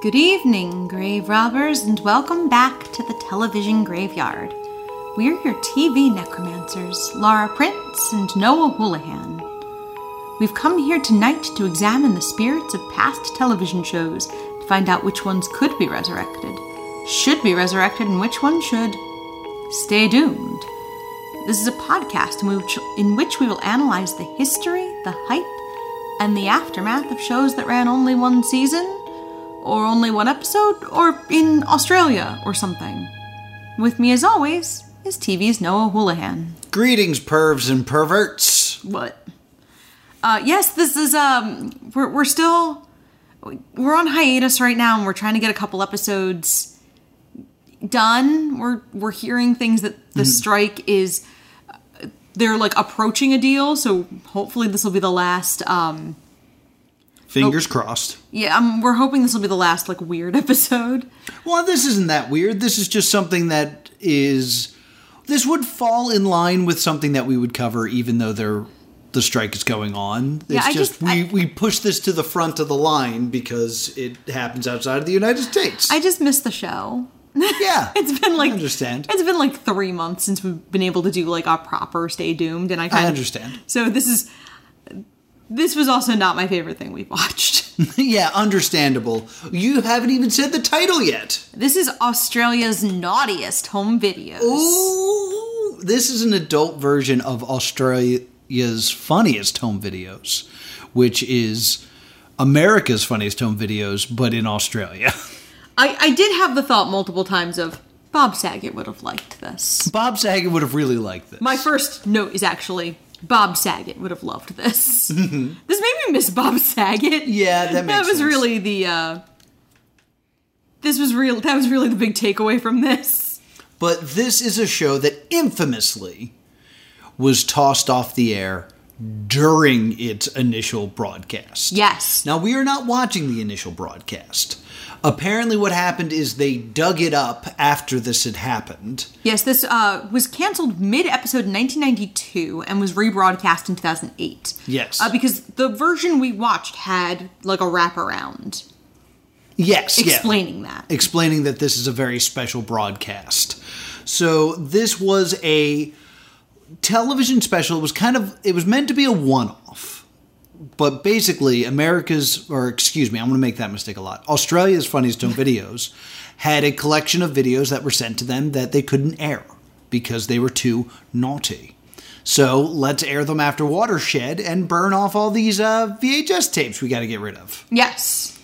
Good evening, grave robbers, and welcome back to the television graveyard. We're your TV necromancers, Laura Prince and Noah Houlihan. We've come here tonight to examine the spirits of past television shows to find out which ones could be resurrected, should be resurrected, and which ones should stay doomed. This is a podcast in which, in which we will analyze the history, the hype, and the aftermath of shows that ran only one season, or only one episode, or in Australia or something. With me, as always, is TV's Noah Houlihan. Greetings, pervs and perverts. What? Uh, yes, this is um, we're we're still we're on hiatus right now, and we're trying to get a couple episodes done. We're we're hearing things that the strike is they're like approaching a deal, so hopefully this will be the last. Um, Fingers crossed. yeah, um, we're hoping this will be the last like weird episode. Well, this isn't that weird. This is just something that is. This would fall in line with something that we would cover, even though there the strike is going on. It's Yeah, I just, just- we I- we push this to the front of the line because it happens outside of the United States. I just missed the show. yeah, It's been like I understand. It's been like three months since we've been able to do like a proper Stay Doomed, and I kind I of understand. So this is this was also not my favorite thing we've watched. yeah, understandable. You haven't even said the title yet. this is Australia's naughtiest home videos. Ooh, this is an adult version of Australia's funniest home videos, which is America's funniest home videos, but in Australia. I, I did have the thought multiple times of Bob Saget would have liked this. Bob Saget would have really liked this. My first note is actually Bob Saget would have loved this. this made me miss Bob Saget. Yeah, that makes that was sense. really the uh this was real that was really the big takeaway from this. But this is a show that infamously was tossed off the air during its initial broadcast. Yes. Now, we are not watching the initial broadcast. Apparently, what happened is they dug it up after this had happened. Yes, this uh, was canceled mid episode in 1992 and was rebroadcast in 2008. Yes. Uh, because the version we watched had like a wraparound Yes, yeah. explaining that. explaining that this is a very special broadcast. So this was a television special. Was kind of it was meant to be a one-off. But basically America's or excuse me, I'm going to make that mistake a lot. Australia's funniest home videos had a collection of videos that were sent to them that they couldn't air because they were too naughty. So let's air them after Watershed and burn off all these uh, VHS tapes we got to get rid of. Yes.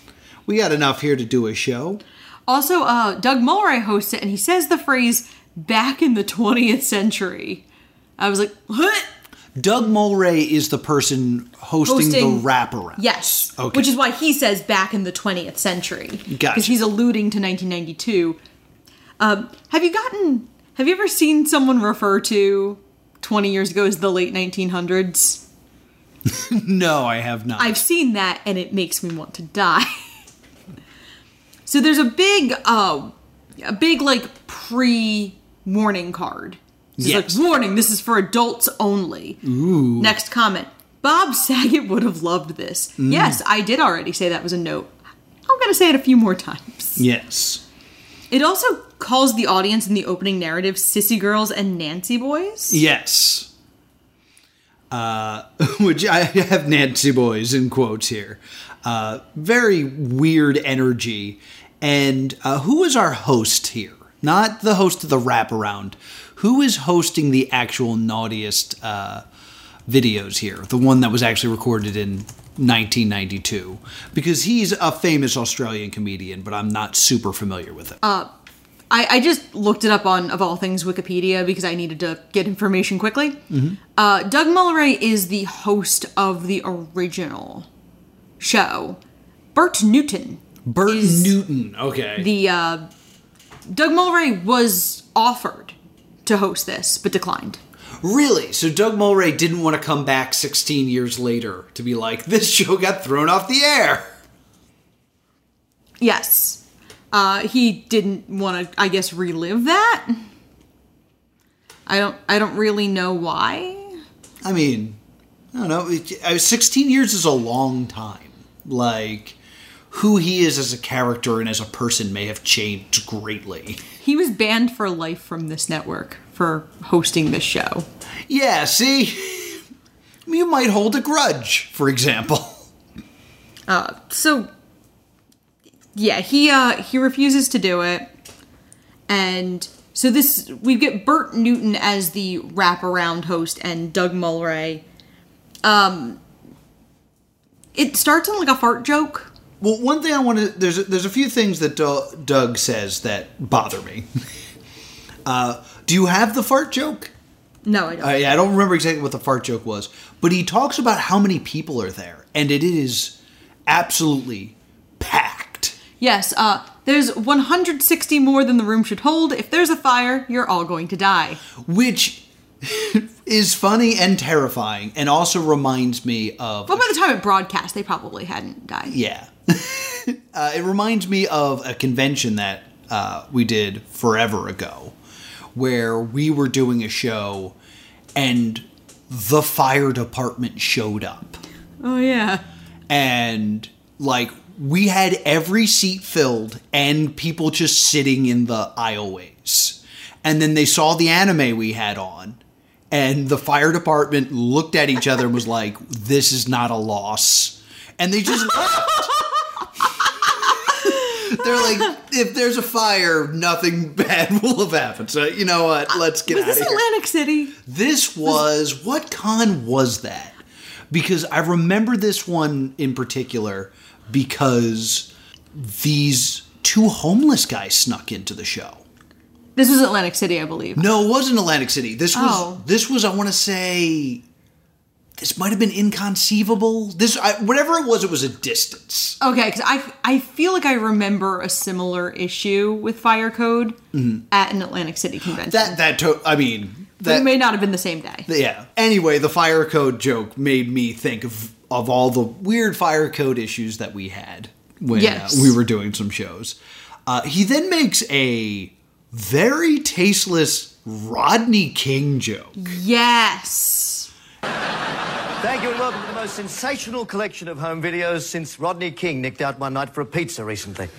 We got enough here to do a show. Also, uh, Doug Mulray hosts it and he says the phrase back in the 20th century. I was like, what? Doug Mulray is the person hosting, Hosting- the wraparound. Yes. Okay. Which is why he says back in the 20th century. Gotcha. Because he's alluding to 1992. Um, have you gotten, have you ever seen someone refer to 20 years ago as the late 1900s? No, I have not. I've seen that and it makes me want to die. so there's a big, uh, a big like pre warning card. It's Yes. like, warning, this is for adults only. Ooh. Next comment. Bob Saget would have loved this. Mm. Yes, I did already say that was a note. I'm going to say it a few more times. yes. It also calls the audience in the opening narrative sissy girls and Nancy boys. Yes. Uh, which I have Nancy Boys in quotes here. Uh, very weird energy. And uh, who is our host here? Not the host of the wraparound. Who is hosting the actual naughtiest uh, videos here? The one that was actually recorded in 1992. Because he's a famous Australian comedian, but I'm not super familiar with it. I, I just looked it up on, of all things, Wikipedia because I needed to get information quickly. Uh, Doug Mulray is the host of the original show. Bert Newton. Bert Newton. Okay. The uh, Doug Mulray was offered to host this, but declined. Really? So Doug Mulray didn't want to come back 16 years later to be like, this show got thrown off the air. Yes. Uh, he didn't want to, I guess, relive that. I don't. I don't really know why. I mean, I don't know. Uh, 16 years is a long time. Like, who he is as a character and as a person may have changed greatly. He was banned for life from this network for hosting this show. Yeah, see? You might hold a grudge, for example. So yeah, he uh he refuses to do it. And so this we get Bert Newton as the wraparound host and Doug Mulray. Um it starts on like a fart joke. Well, one thing I want to there's a, there's a few things that Doug says that bother me. uh, do you have the fart joke? No, I don't. I, I don't remember exactly what the fart joke was, but he talks about how many people are there, and it is absolutely packed. Yes, uh, there's 160 more than the room should hold. If there's a fire, you're all going to die. which is funny and terrifying, and also reminds me of But by the time it broadcast, they probably hadn't died. yeah. uh, it reminds me of a convention that uh, we did forever ago, where we were doing a show, and the fire department showed up. Oh, yeah. and like we had every seat filled and people just sitting in the aisleways. And then they saw the anime we had on, and the fire department looked at each other and was like, "This is not a loss," and they just left. They're like, "If there's a fire, nothing bad will have happened." So you know what? Let's get Was out of here. this here. Atlantic City? This was what con was that? Because I remember this one in particular because these two homeless guys snuck into the show. This was Atlantic City, I believe. No, it wasn't Atlantic City. This was Oh. this was I want to say this might have been inconceivable. This I, whatever it was, it was a distance. Okay, because I, I feel like I remember a similar issue with Fire Code at an Atlantic City convention. Mm-hmm. That that to, I mean but it that may not have been the same day. yeah. Anyway, the fire code joke made me think of of all the weird fire code issues that we had when Yes. uh, we were doing some shows. Uh, he then makes a very tasteless Rodney King joke. Yes. Thank you and welcome to the most sensational collection of home videos since Rodney King nicked out one night for a pizza recently.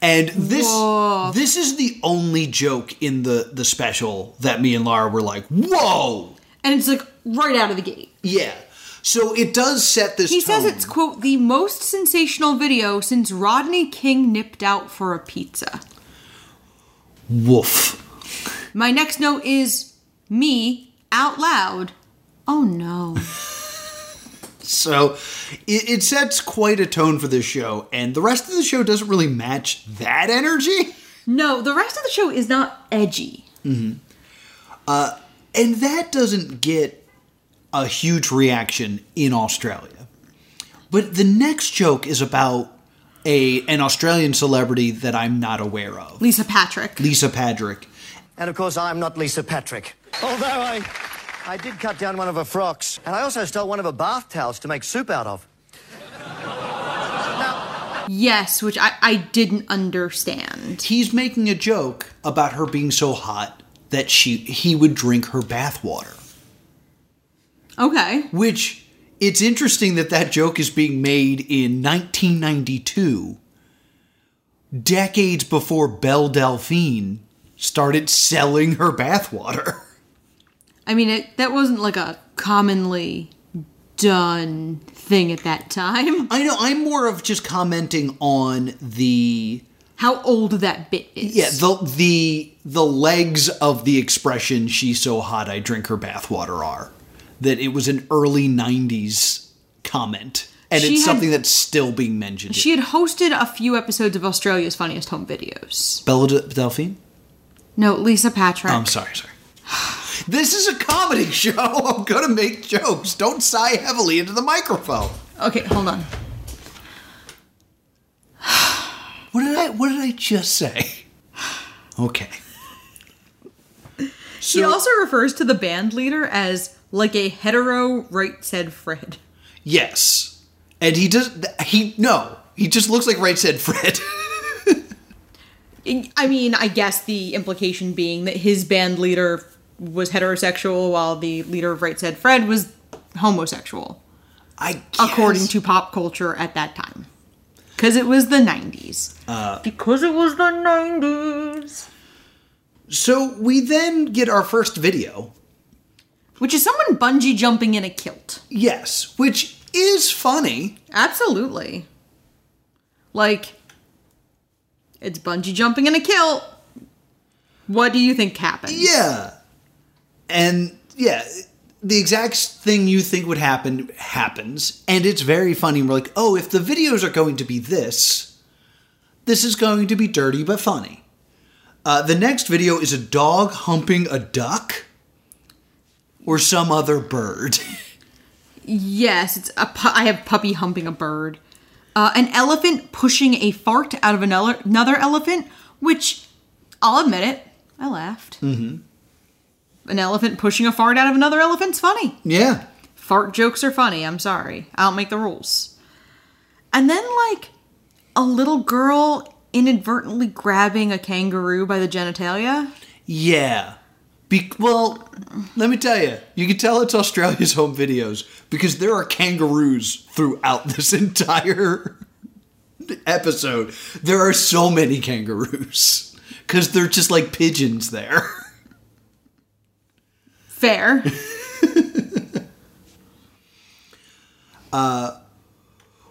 And this Whoa. this is the only joke in the the special that me and Laura were like, "Whoa!" And it's like right out of the gate. Yeah. So it does set this. He says it's, quote, the most sensational video since Rodney King nipped out for a pizza. woof. My next note is me out loud. Oh no. So it, it sets quite a tone for this show, and the rest of the show doesn't really match that energy. No, the rest of the show is not edgy. Mm-hmm. Uh, and that doesn't get a huge reaction in Australia. But the next joke is about a an Australian celebrity that I'm not aware of. Lisa Patrick. Lisa Patrick. And of course, I'm not Lisa Patrick. Although I, I did cut down one of her frocks, and I also stole one of her bath towels to make soup out of. Yes, which I, I didn't understand. He's making a joke about her being so hot that she he would drink her bath water. Okay. Which it's interesting that that joke is being made in 1992, decades before Belle Delphine started selling her bathwater. I mean, it, that wasn't like a commonly done thing at that time. I know. I'm more of just commenting on the How old that bit is. yeah the the the legs of the expression "she's so hot I drink her bathwater" are that it was an early 90s comment, and She it's had- something that's still being mentioned. She had hosted a few episodes of Australia's Funniest Home Videos. Bella De- Delphine. No, Lisa Patrick. Oh, I'm sorry, sorry. This is a comedy show. I'm gonna make jokes. Don't sigh heavily into the microphone. Okay, hold on. What did I? What did I just say? Okay. So he also refers to the band leader as like a hetero right said Fred. yes, and he does. He no. He just looks like right said Fred. I mean, I guess the implication being that his band leader was heterosexual while the leader of Right Said Fred was homosexual. I guess. according to pop culture at that time. Because it was the 90s. Uh, because it was the 90s. So we then get our first video. Which is someone bungee jumping in a kilt. Yes, which is funny. Absolutely. Like, it's bungee jumping in a kilt. What do you think happens? Yeah. And yeah, the exact thing you think would happen happens. And it's very funny. We're like, oh, if the videos are going to be this, this is going to be dirty but funny. Uh, the next video is a dog humping a duck or some other bird. Yes, it's a pu- I have puppy humping a bird. Uh, an elephant pushing a fart out of another another elephant, which I'll admit it, I laughed. Mm-hmm. An elephant pushing a fart out of another elephant's funny. yeah. Fart jokes are funny. I'm sorry, I don't make the rules. And then like a little girl inadvertently grabbing a kangaroo by the genitalia. Yeah. Be- well, let me tell you, you can tell it's Australia's home videos because there are kangaroos throughout this entire episode. There are so many kangaroos because they're just like pigeons there. Fair.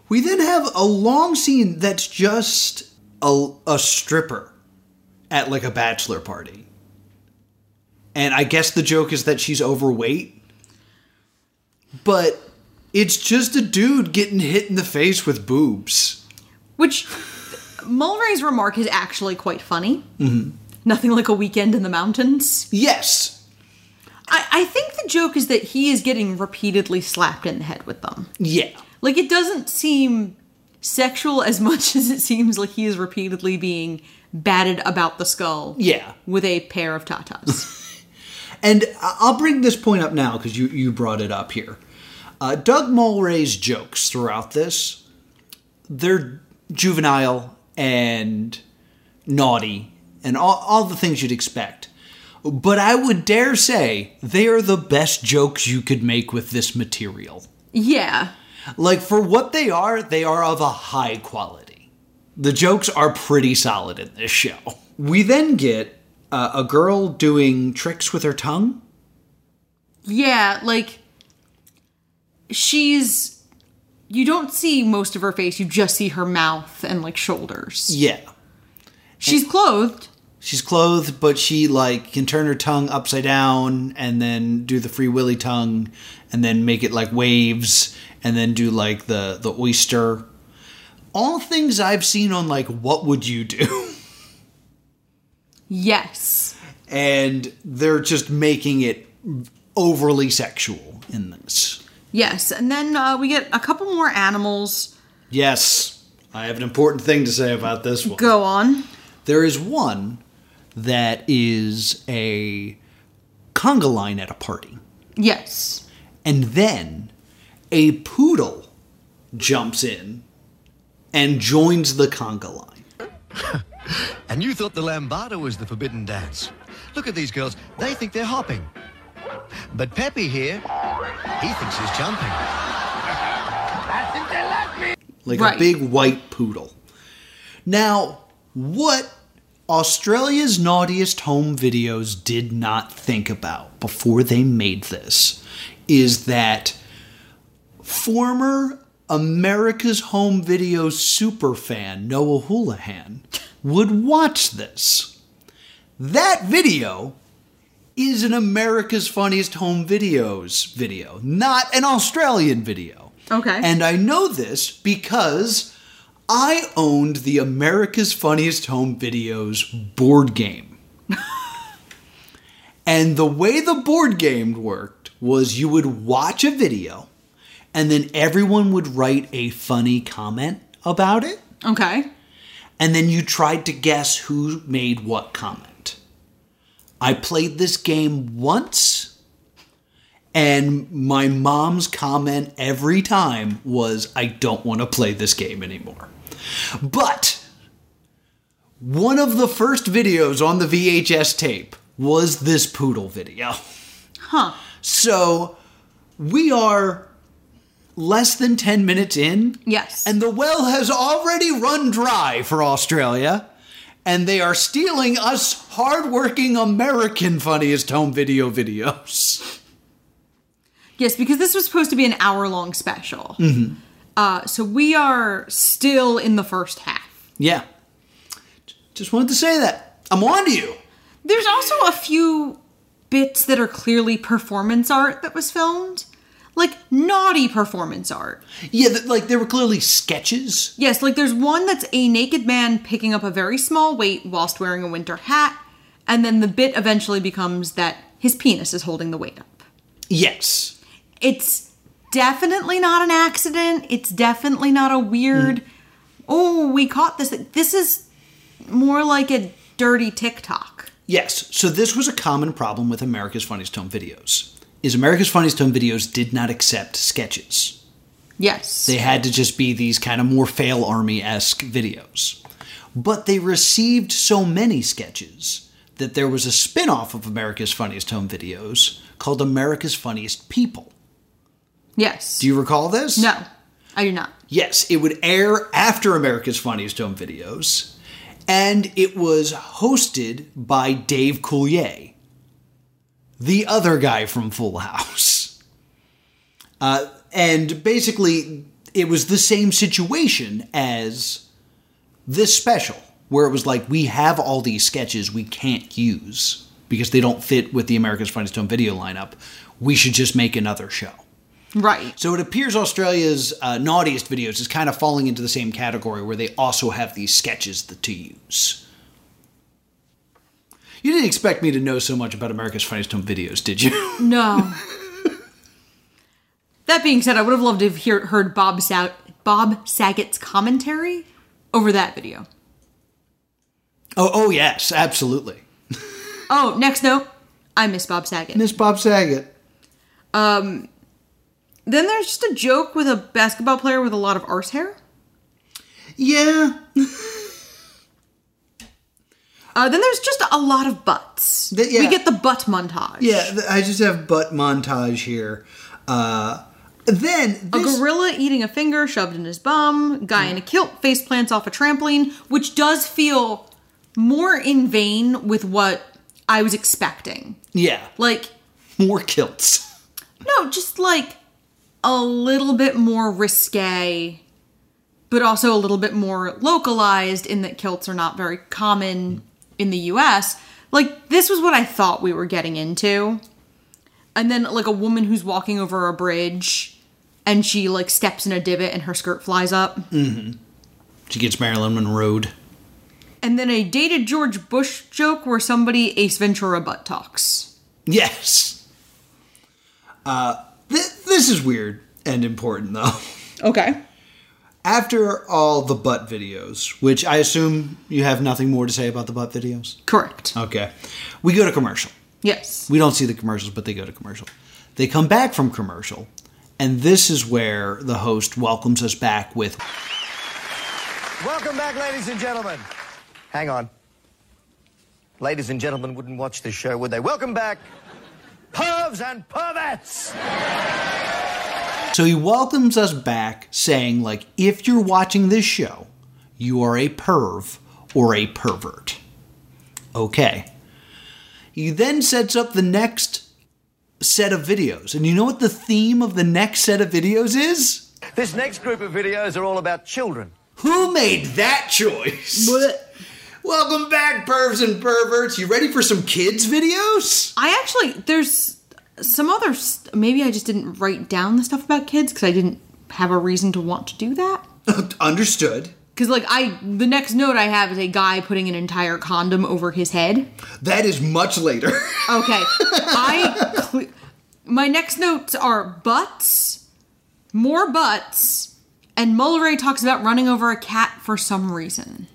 We then have a long scene that's just a, a stripper at like a bachelor party. And I guess the joke is that she's overweight. But it's just a dude getting hit in the face with boobs. Which Mulray's remark is actually quite funny. Mm-hmm. Nothing like a weekend in the mountains. Yes. I, I think the joke is that he is getting repeatedly slapped in the head with them. Yeah. Like it doesn't seem sexual as much as it seems like he is repeatedly being batted about the skull. Yeah. With a pair of tatas. And I'll bring this point up now because you, you brought it up here. Uh, Doug Mulray's jokes throughout this, they're juvenile and naughty and all, all the things you'd expect. But I would dare say they are the best jokes you could make with this material. yeah. Like, for what they are, they are of a high quality. The jokes are pretty solid in this show. We then get uh, a girl doing tricks with her tongue. Yeah, like she's you don't see most of her face, you just see her mouth and like shoulders. Yeah. She's clothed. She's clothed, but she like can turn her tongue upside down and then do the free willy tongue and then make it like waves and then do like the the oyster. All things I've seen on like what would you do? Yes. and they're just making it overly sexual in this. Yes, and then uh, we get a couple more animals. Yes, I have an important thing to say about this one. Go on. There is one that is a conga line at a party. Yes. And then a poodle jumps in and joins the conga line. And you thought the lambada was the forbidden dance. Look at these girls. They think they're hopping. But Peppy here, he thinks he's jumping. Like Right. a big white poodle. Now, what Australia's Naughtiest Home Videos did not think about before they made this is that former America's Home Video superfan Noah Houlihan would watch this. That video is an America's Funniest Home Videos video, not an Australian video. Okay. And I know this because I owned the America's Funniest Home Videos board game. and the way the board game worked was you would watch a video and then everyone would write a funny comment about it Okay. and then you tried to guess who made what comment. I played this game once, and my mom's comment every time was, I don't want to play this game anymore. But one of the first videos on the VHS tape was this poodle video. Huh. So we are less than 10 minutes in. Yes. And the well has already run dry for Australia. And they are stealing us hardworking American funniest home video videos. Yes, because this was supposed to be an hour long special. Mm-hmm. Uh, so we are still in the first half. Yeah. Just wanted to say that. I'm on to you. There's also a few bits that are clearly performance art that was filmed. Like naughty performance art. Yeah, th- like there were clearly sketches. Yes, like there's one that's a naked man picking up a very small weight whilst wearing a winter hat, and then the bit eventually becomes that his penis is holding the weight up. Yes. It's definitely not an accident. It's definitely not a weird, oh, we caught this. This is more like a dirty TikTok. Yes. So this was a common problem with America's Funniest Home Videos. Is America's Funniest Home Videos did not accept sketches. Yes. They had to just be these kind of more fail army esque videos. But they received so many sketches that there was a spin off of America's Funniest Home Videos called America's Funniest People. Yes. Do you recall this? No, I do not. Yes, it would air after America's Funniest Home Videos, and it was hosted by Dave Coulier, the other guy from Full House. Uh, and basically, it was the same situation as this special, where it was like, we have all these sketches we can't use because they don't fit with the America's Funniest Home Video lineup. We should just make another show. Right. So it appears Australia's uh, naughtiest videos is kind of falling into the same category where they also have these sketches that to use. You didn't expect me to know so much about America's Funniest Home Videos, did you? No. that being said, I would have loved to have hear, heard Bob Sa- Bob Saget's commentary over that video. oh, oh yes, absolutely. Oh, next note. I miss Bob Saget. Miss Bob Saget. Then there's just a joke with a basketball player with a lot of arse hair. Yeah, Uh, then there's just a lot of butts. The- yeah. We get the butt montage. yeah. I just have butt montage here. Uh, then A gorilla eating a finger shoved in his bum. Guy in a kilt face plants off a trampoline, which does feel more in vein with what I was expecting. yeah, Like, more kilts. no, just like a little bit more risque, but also a little bit more localized in that kilts are not very common in the US. Like, this was what I thought we were getting into. And then, like, a woman who's walking over a bridge and she, like, steps in a divot and her skirt flies up. She gets Marilyn Monroe'd. And then a dated George Bush joke where somebody Ace Ventura butt talks. Yes. Uh, th- this is weird and important though. Okay. After all the butt videos, which I assume you have nothing more to say about the butt videos. Correct. Okay. We go to commercial. Yes. We don't see the commercials, but they go to commercial. They come back from commercial, and this is where the host welcomes us back with Welcome back, ladies and gentlemen. Hang on. Ladies and gentlemen wouldn't watch this show, would they? Welcome back, pervs and perverts. So he welcomes us back saying, like, if you're watching this show, you are a perv or a pervert. Okay. He then sets up the next set of videos. And you know what the theme of the next set of videos is? This next group of videos are all about children. Who made that choice? Welcome back, pervs and perverts. You ready for some kids' videos? I actually there's some other st- maybe I just didn't write down the stuff about kids because I didn't have a reason to want to do that. Understood. Because like I the next note I have is a guy putting an entire condom over his head. That is much later. Okay, I cle- my next notes are butts, more butts, and Mulray talks about running over a cat for some reason.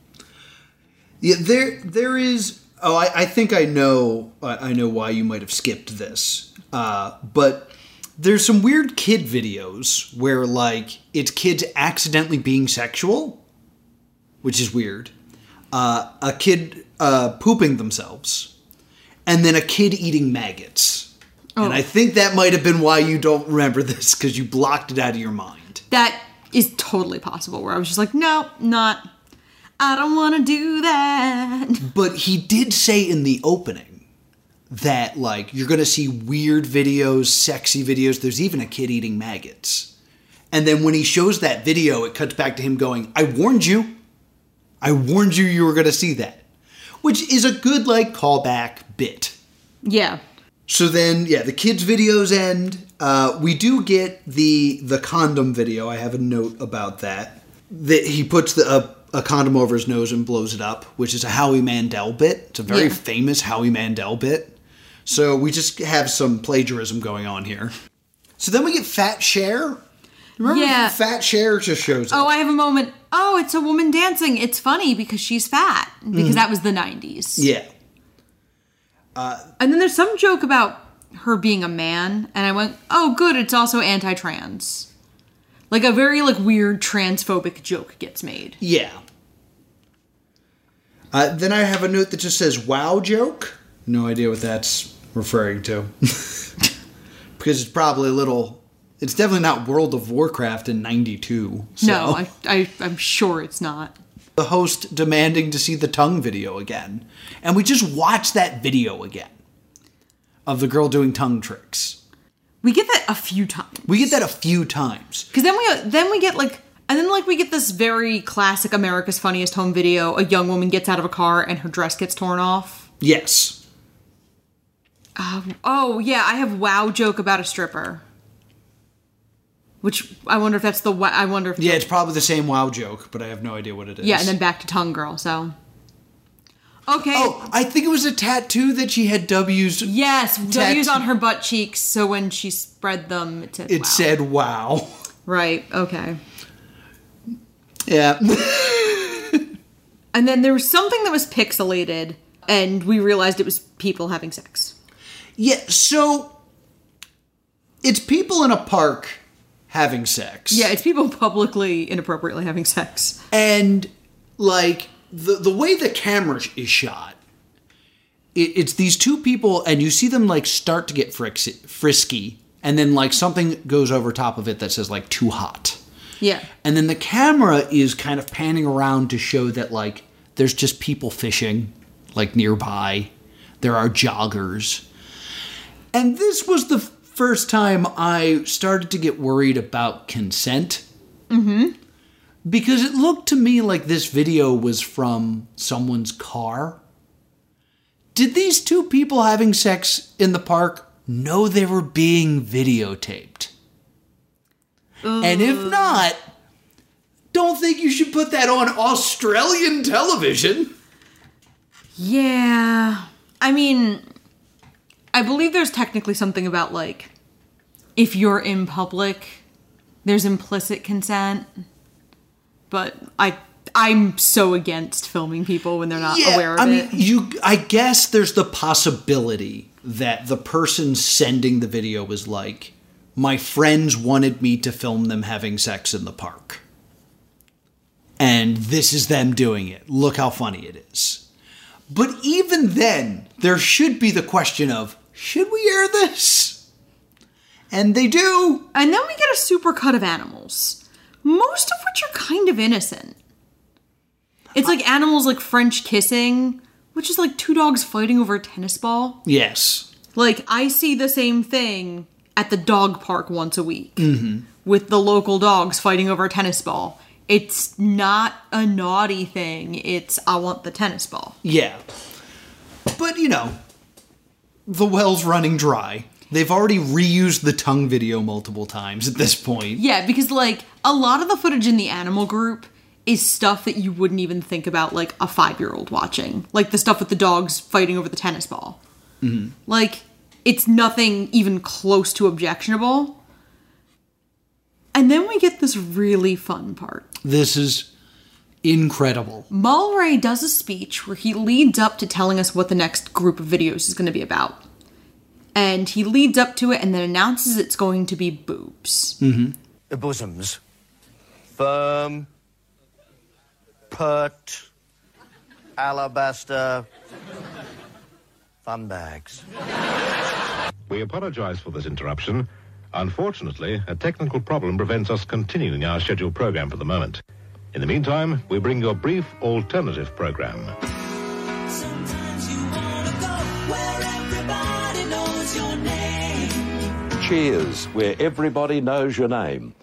Yeah, there there is. Oh, I, I think I know. I I know why you might have skipped this. Uh, but there's some weird kid videos where like it's kids accidentally being sexual, which is weird. Uh, a kid uh, pooping themselves, and then a kid eating maggots. And I think that might have been why you don't remember this because you blocked it out of your mind. That is totally possible. Where I was just like, no, not. I don't want to do that. But he did say in the opening that like you're gonna see weird videos, sexy videos. There's even a kid eating maggots. And then when he shows that video, it cuts back to him going, I warned you. I warned you you were gonna see that. Which is a good like callback bit. Yeah. So then, yeah, the kids' videos end. Uh, we do get the the condom video. I have a note about that. That he puts the a, a condom over his nose and blows it up, which is a Howie Mandel bit. It's a very Yeah. famous Howie Mandel bit. So we just have some plagiarism going on here. So then we get Fat Cher. Remember Yeah. Fat Cher just shows up. Oh, I have a moment. Oh, it's a woman dancing. It's funny because she's fat. Because that was the 90s. yeah. And then there's some joke about her being a man, and I went, "Oh, good, it's also anti-trans." Like a very like weird transphobic joke gets made. Yeah. Uh, then I have a note that just says "Wow joke." No idea what that's referring to, because it's probably a little. It's definitely not World of Warcraft in '92. So. No, I, I I'm sure it's not. the host demanding to see the tongue video again, and we just watch that video again of the girl doing tongue tricks. We get that a few times. We get that a few times. Because then we then we get like and then like we get this very classic America's Funniest Home Video. A young woman gets out of a car and her dress gets torn off. Yes. Um, oh yeah, I have wow joke about a stripper. Which I wonder if that's the I wonder if Yeah, it's probably the same wow joke, but I have no idea what it is. yeah, and then back to tongue girl. So okay, Oh, I think it was a tattoo that she had W's. yes, W's on her butt cheeks. So when she spread them, it said It wow. said wow. right. Okay, Yeah. and then there was something that was pixelated, and we realized it was people having sex. Yeah, so it's people in a park having sex. Yeah, it's people publicly inappropriately having sex. and like the the way the camera is shot it, it's these two people and you see them like start to get frisky and then like something goes over top of it that says like too hot Yeah. and then the camera is kind of panning around to show that like there's just people fishing like nearby there are joggers and this was the first time i started to get worried about consent mm-hmm. because it looked to me like this video was from someone's car. Did these two people having sex in the park know they were being videotaped? And if not, don't think you should put that on Australian television. Yeah. I mean, I believe there's technically something about like if you're in public, there's implicit consent. But I I'm so against filming people when they're not aware of I mean, it. you. I guess there's the possibility that the person sending the video was like, "My friends wanted me to film them having sex in the park, and this is them doing it. Look how funny it is." But even then, there should be the question of, should we air this? And they do. And then we get a super cut of animals, most of which are kind of innocent. It's like animals like French kissing, which is like two dogs fighting over a tennis ball. Yes. Like I see the same thing at the dog park once a week mm-hmm. with the local dogs fighting over a tennis ball. It's not a naughty thing. It's I want the tennis ball. Yeah. But, you know, the well's running dry. They've already reused the tongue video multiple times at this point. Yeah, because like a lot of the footage in the animal group is stuff that you wouldn't even think about like a 5-year-old watching. Like the stuff with the dogs fighting over the tennis ball. Mm-hmm. Like it's nothing even close to objectionable. And then we get this really fun part. This is incredible. Mulray does a speech where he leads up to telling us what the next group of videos is going to be about. And he leads up to it and then announces it's going to be boobs. Mm-hmm. The bosoms. Firm. Pert. Alabaster. Fun bags. We apologize for this interruption. Unfortunately, a technical problem prevents us continuing our scheduled program for the moment. In the meantime, we bring you a brief alternative program. Sometimes you wanna go where everybody knows your name. Cheers, where everybody knows your name.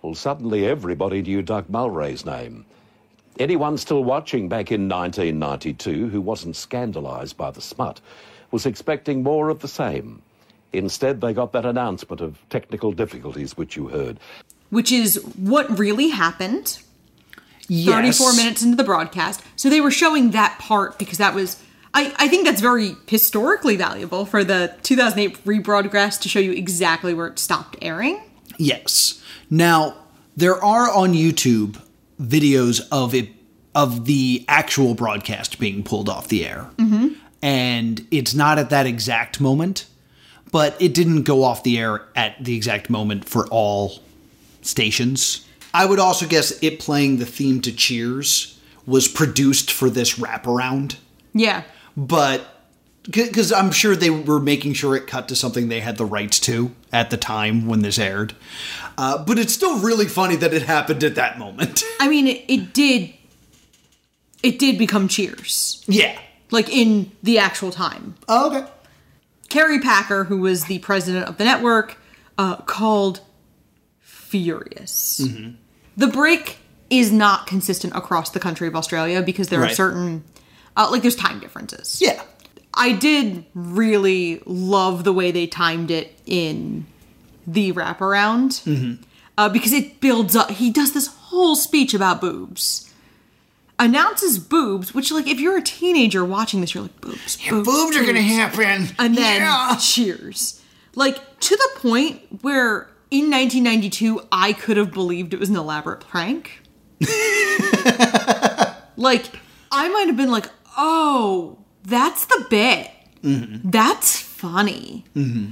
Well, suddenly everybody knew Doug Mulray's name. Anyone still watching back in 1992 who wasn't scandalised by the smut was expecting more of the same. Instead, they got that announcement of technical difficulties which you heard. which is what really happened Yes. 34 minutes into the broadcast. So they were showing that part because that was. I, I think that's very historically valuable for the 2008 rebroadcast to show you exactly where it stopped airing. Yes. Now there are on YouTube videos of it of the actual broadcast being pulled off the air, mm-hmm. and it's not at that exact moment, but it didn't go off the air at the exact moment for all stations. I would also guess it playing the theme to Cheers was produced for this wraparound Yeah. but because I'm sure they were making sure it cut to something they had the rights to at the time when this aired. Uh, but it's still really funny that it happened at that moment. I mean, it, it did. It did become Cheers, yeah. like in the actual time. Oh, okay. Kerry Packer, who was the president of the network, uh, called furious. The break is not consistent across the country of Australia because there are certain, uh, like, there's time differences. Yeah. I did really love the way they timed it in the wraparound uh, because it builds up. He does this whole speech about boobs, announces boobs, which, like, if you're a teenager watching this, you're like, boobs, boobs, Boobs are gonna happen. and then Yeah. cheers. Like to the point where in 1992 I could have believed it was an elaborate prank. like I might have been like, "Oh, that's the bit. Mm-hmm. That's funny." Mm-hmm.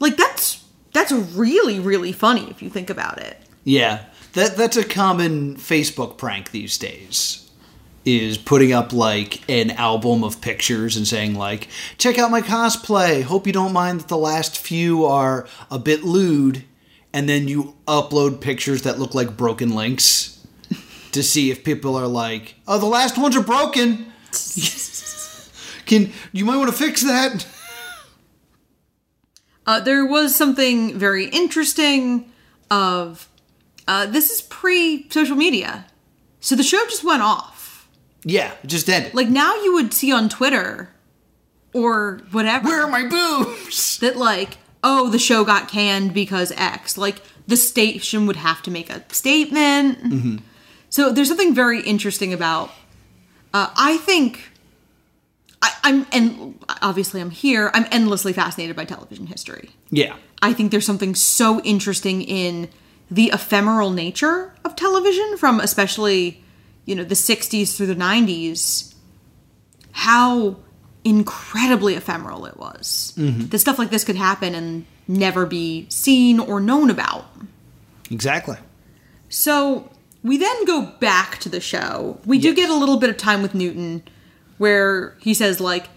Like that's that's really really funny if you think about it. Yeah. That that's a common Facebook prank these days. Is putting up like an album of pictures and saying like, check out my cosplay. Hope you don't mind that the last few are a bit lewd, and then you upload pictures that look like broken links to see if people are like, oh, the last ones are broken. Can you might want to fix that? Uh, there was something very interesting of uh, this is pre social media. So the show just went off. Yeah, it just ended. Like now you would see on Twitter or whatever where are my boobs? that like, oh, the show got canned because X. Like the station would have to make a statement. So there's something very interesting about. Uh, I think I, I'm and obviously I'm here. I'm endlessly fascinated by television history. Yeah. I think there's something so interesting in the ephemeral nature of television from especially, you know, the 60s through the 90s. How incredibly ephemeral it was. That stuff like this could happen and never be seen or known about. Exactly. So we then go back to the show. We do get a little bit of time with Newton where he says like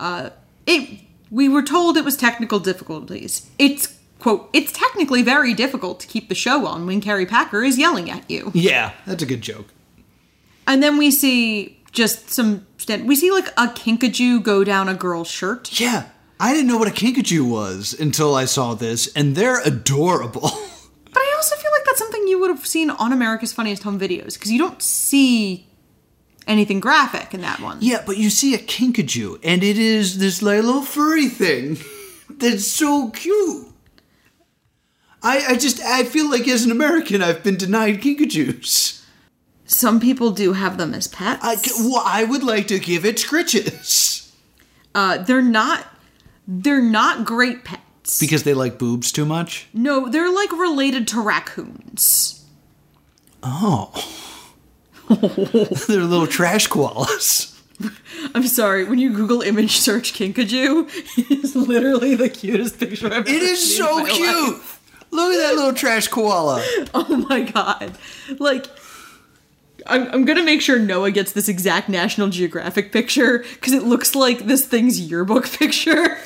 uh it we were told it was technical difficulties. It's quote, it's technically very difficult to keep the show on when Kerry Packer is yelling at you. Yeah, that's a good joke. And then we see just some stand- we see like a kinkajou go down a girl's shirt. Yeah, I didn't know what a kinkajou was until I saw this, and they're adorable. But I also feel like that's something you would have seen on America's Funniest Home Videos because you don't see anything graphic in that one. yeah, but you see a kinkajou, and it is this like little furry thing that's so cute. I, I just I feel like as an American I've been denied kinkajous. Some people do have them as pets. I, well, I would like to give it scritches uh, they're not. They're not great pets. because they like boobs too much. no, they're like related to raccoons. Oh, they're little trash koalas. I'm sorry. When you Google image search kinkajou, it is literally the cutest picture I've ever It is so cute. life. Look at that little trash koala. Oh my god! Like. I'm, I'm gonna make sure Noah gets this exact National Geographic picture because it looks like this thing's yearbook picture.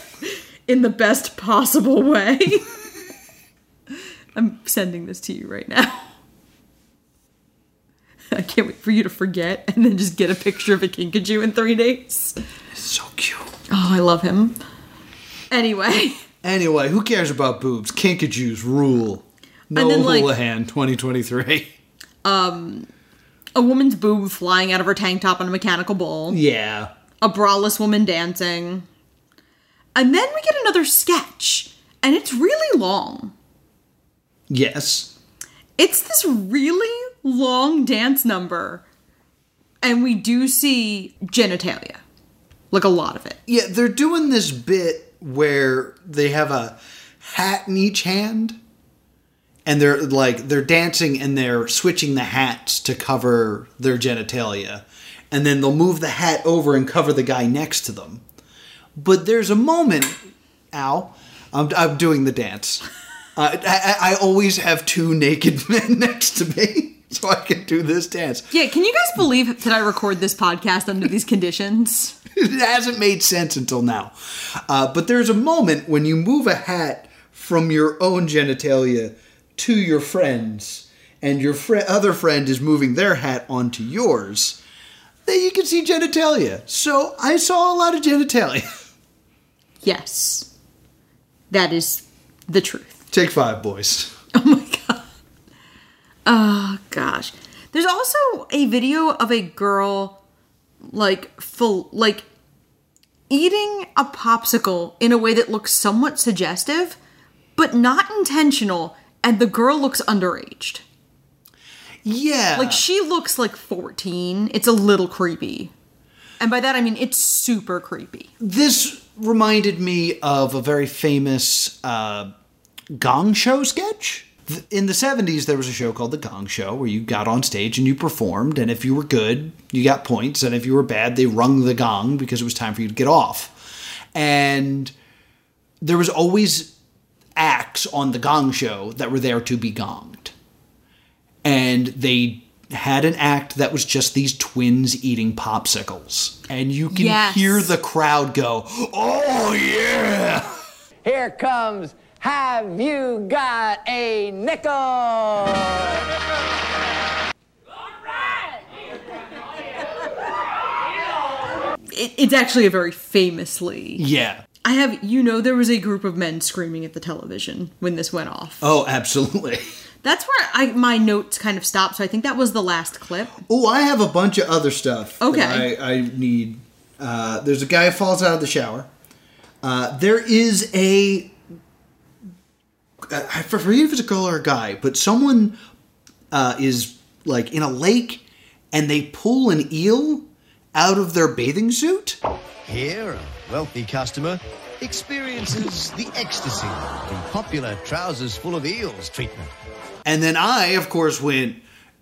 in the best possible way. I'm sending this to you right now. I can't wait for you to forget and then just get a picture of a kinkajou in three days. So cute. Oh, I love him. Anyway, Anyway, who cares about boobs? Kinkajous rule. No then, like- Houlihan 2023. Um, a woman's boob flying out of her tank top on a mechanical bull. Yeah. a braless woman dancing. And then we get another sketch, and it's really long. Yes. It's this really long dance number, and we do see genitalia. Like a lot of it. Yeah, they're doing this bit where they have a hat in each hand and they're like they're dancing and they're switching the hats to cover their genitalia and then they'll move the hat over and cover the guy next to them. But there's a moment, ow, I'm, I'm doing the dance. Uh, I, I I always have two naked men next to me so I can do this dance. Yeah, can you guys believe that I record this podcast under these conditions? it hasn't made sense until now. Uh, but there's a moment when you move a hat from your own genitalia to your friend's, and your fri other friend is moving their hat onto yours, that you can see genitalia. So I saw a lot of genitalia. Yes. That is the truth. Take five, boys. Oh my god. Oh gosh. There's also a video of a girl like full like eating a popsicle in a way that looks somewhat suggestive, but not intentional, and the girl looks underaged. Yeah. Like she looks like 14. It's a little creepy. And by that I mean it's super creepy. this reminded me of a very famous uh, Gong Show sketch. In the 70s, there was a show called The Gong Show where you got on stage and you performed, and if you were good, you got points, and if you were bad, they rung the gong because it was time for you to get off. And there was always acts on The Gong Show that were there to be gonged. And they had an act that was just these twins eating popsicles. And you can Yes. hear the crowd go, Oh, yeah! Here comes Have You Got a Nickel? It, it's actually a very famously. Yeah. I have, you know, there was a group of men screaming at the television when this went off. Oh, absolutely. That's where I my notes kind of stopped. So I think that was the last clip. Oh, I have a bunch of other stuff. that Okay. I, I need. Uh, there's a guy who falls out of the shower. Uh, there is a. I forget if it's a girl or a guy, but someone uh, is like in a lake and they pull an eel out of their bathing suit. Here, a wealthy customer experiences the ecstasy of the popular trousers full of eels treatment. And then I, of course, went,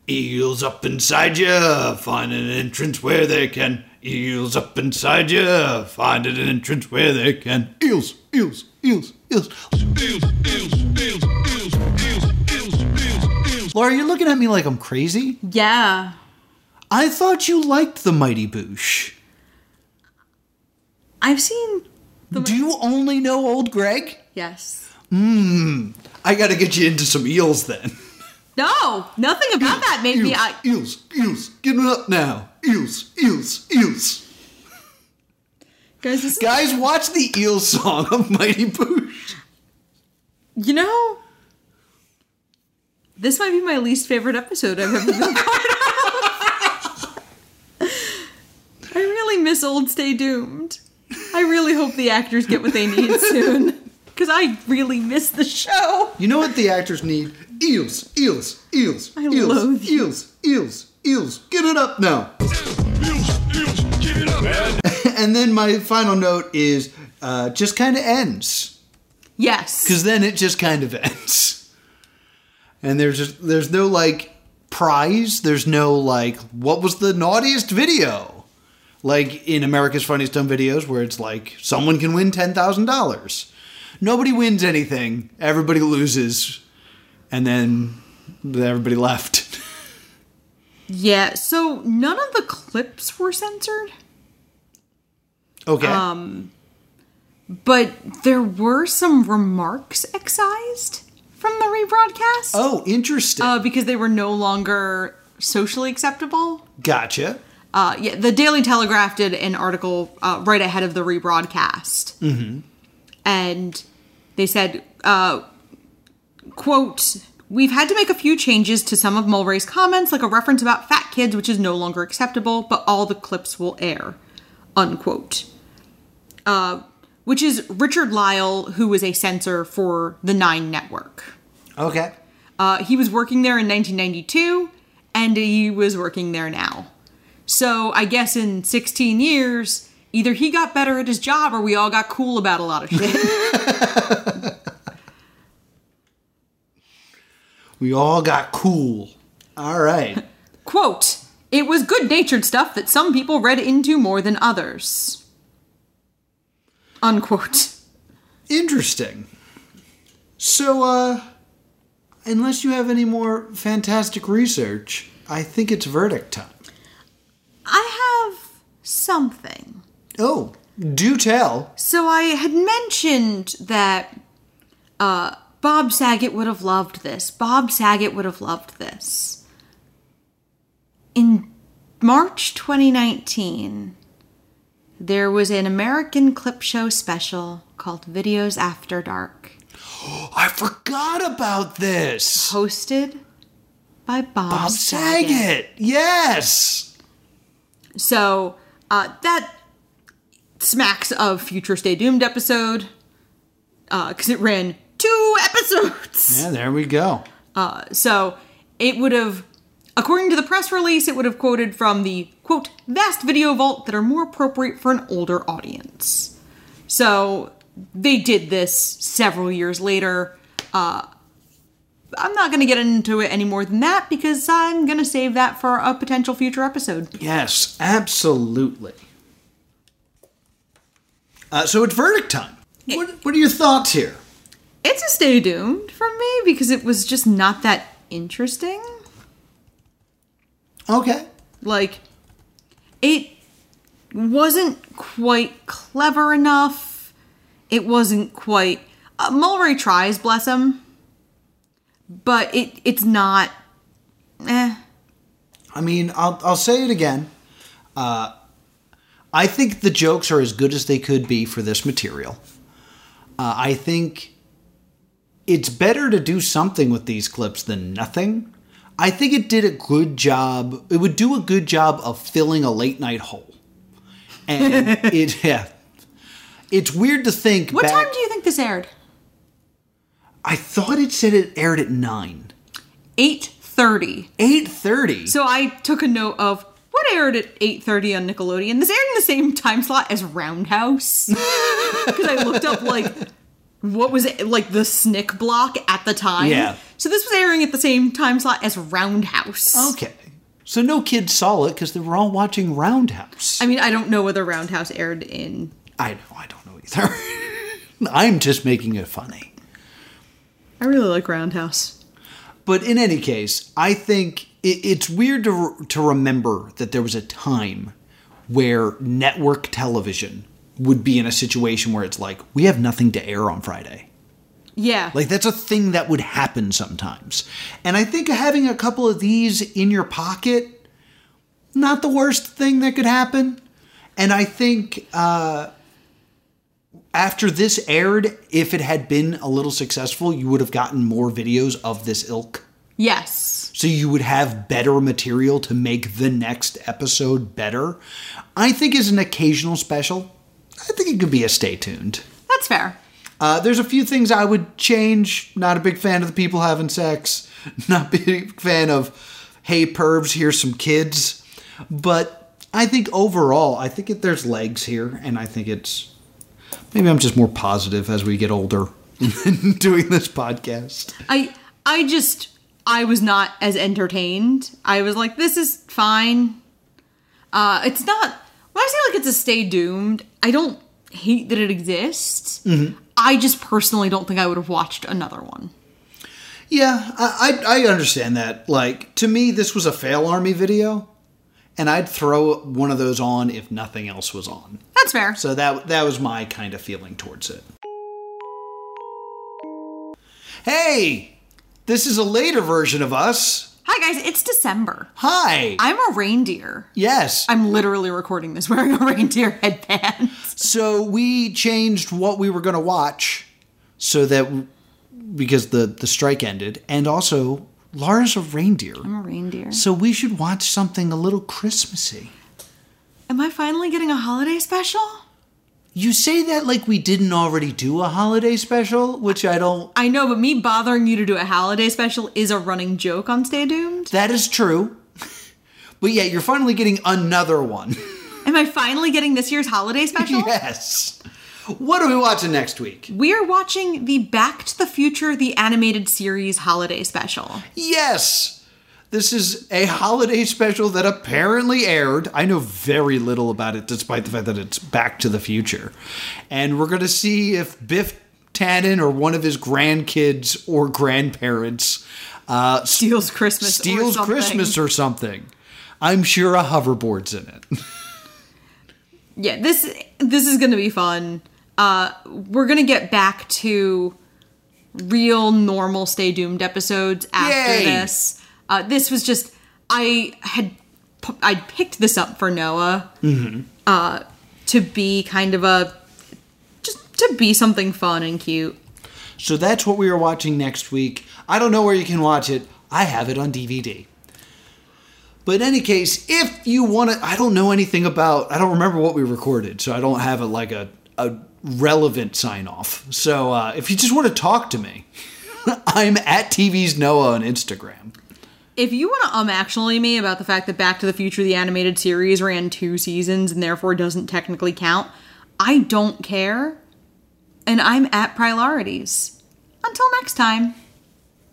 Eels up inside you, find an entrance where they can. Eels up inside you, find an entrance where they can. Eels, eels, eels, eels. Eels, eels, eels, eels, eels, eels, eels. Laura, you're looking at me like I'm crazy. Yeah. I thought you liked the Mighty Boosh. I've seen. The Do you only know old Gregg? Yes. Mmm. I gotta get you into some eels then. No, nothing about that made eels, me. I, eels, eels, get it up now. Eels, eels, eels. guys, this is, Guys, watch the eel song of Mighty Boosh. you know, this might be my least favorite episode I've ever been part of. I really miss Old Stay Doomed. I really hope the actors get what they need soon. Because I really miss the show. You know what the actors need? Eels, eels, eels, I eels, loathe you. eels, eels, eels. Get it up now. and then my final note is uh, just kind of ends Yes. because then it just kind of ends. And there's just there's no like prize. There's no like what was the naughtiest video. Like in America's Funniest Home Videos, where it's like someone can win ten thousand dollars. Nobody wins anything. Everybody loses, and then everybody left. Yeah, so none of the clips were censored. Okay. Um, but there were some remarks excised from the rebroadcast Oh, interesting. uh, because they were no longer socially acceptable. gotcha. Uh, yeah, the Daily Telegraph did an article uh, right ahead of the rebroadcast, mm-hmm. and they said, uh, "quote We've had to make a few changes to some of Mulray's comments, like a reference about fat kids, which is no longer acceptable, but all the clips will air." Unquote. Uh, which is Richard Lyle, who was a censor for the Nine Network. Okay. Uh, he was working there in 1992, and he was working there now. So I guess in 16 years, either he got better at his job or we all got cool about a lot of shit. We all got cool. All right. Quote, it was good natured stuff that some people read into more than others. Unquote. Interesting. So, uh, unless you have any more fantastic research, I think it's verdict time. I have something. Oh, do tell. So I had mentioned that uh, Bob Saget would have loved this. Bob Saget would have loved this. In March 2019, there was an American clip show special called Videos After Dark, I forgot about this. hosted by Bob, Bob Saget. Yes. So uh, that smacks of future Stay Doomed episode because it ran two episodes. Yeah, there we go. Uh, so it would have, according to the press release, it would have quoted from the quote vast video vault that are more appropriate for an older audience. So they did this several years later. Uh, I'm not going to get into it any more than that because I'm going to save that for a potential future episode. Yes, absolutely. Uh, so it's verdict time. What, what are your thoughts here? It's a stay doomed for me because it was just not that interesting. Okay. Like, it wasn't quite clever enough. It wasn't quite. Uh, Mulray tries, bless him, but it it's not. Eh. I mean, I'll, I'll say it again. Uh, I think the jokes are as good as they could be for this material. Uh, I think it's better to do something with these clips than nothing. I think it did a good job. It would do a good job of filling a late night hole. And it, yeah. It's weird to think. What back- time do you think this aired? I thought it said it aired at nine. Eight thirty. Eight thirty. So I took a note of what aired at eight thirty on Nickelodeon. This aired in the same time slot as Roundhouse because I looked up like what was it like the Snick block at the time. Yeah. So this was airing at the same time slot as Roundhouse. okay. So no kids saw it because they were all watching Roundhouse. I mean, I don't know whether Roundhouse aired in. I know, I don't know either. I'm just making it funny. I really like Roundhouse. But in any case, I think it, it's weird to, to remember that there was a time where network television would be in a situation where it's like, we have nothing to air on Friday. Yeah. Like, that's a thing that would happen sometimes. And I think having a couple of these in your pocket, not the worst thing that could happen. And I think uh, after this aired, if it had been a little successful, you would have gotten more videos of this ilk. yes. So you would have better material to make the next episode better. I think as an occasional special, I think it could be a stay tuned. That's fair. Uh, there's a few things I would change. Not a big fan of the people having sex. Not a big fan of, hey, pervs, here's some kids. But I think overall, I think it, there's legs here, and I think it's. Maybe I'm just more positive as we get older doing this podcast. I I just I was not as entertained. I was like, this is fine. Uh, it's not. When I say like it's a stay doomed, I don't hate that it exists. I just personally don't think I would have watched another one. Yeah, I, I I understand that. Like to me, this was a FailArmy video, and I'd throw one of those on if nothing else was on. That's fair. So that that was my kind of feeling towards it. Hey, this is a later version of us. Hi guys, it's December. Hi. I'm a reindeer. yes. I'm literally recording this wearing a reindeer headband. so we changed what we were going to watch so that because the the strike ended and also Laura's a reindeer. I'm a reindeer. So we should watch something a little Christmassy. Am I finally getting a holiday special? You say that like we didn't already do a holiday special, which I don't. I know, but me bothering you to do a holiday special is a running joke on Stay Doomed. That is true. But yeah, you're finally getting another one. Am I finally getting this year's holiday special? yes. What are we watching next week? We are watching the Back to the Future the animated series holiday special. Yes. This is a holiday special that apparently aired. I know very little about it, despite the fact that it's Back to the Future. And we're going to see if Biff Tannen or one of his grandkids or grandparents uh, Steals Christmas. or steals something. Christmas or something. I'm sure a hoverboard's in it. yeah this this is gonna be fun uh we're gonna get back to real normal stay doomed episodes after Yay! this uh this was just i had i'd picked this up for noah uh to be kind of a just to be something fun and cute So that's what we are watching next week. I don't know where you can watch it. I have it on DVD. But in any case, if you want to, I don't know anything about, I don't remember what we recorded, so I don't have a, like a, a relevant sign off. So uh, if you just want to talk to me, I'm at TV's Noah on Instagram. if you want to um actually me about the fact that Back to the Future the animated series ran two seasons and therefore doesn't technically count, I don't care. And I'm at priorities. Until next time,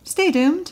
stay doomed.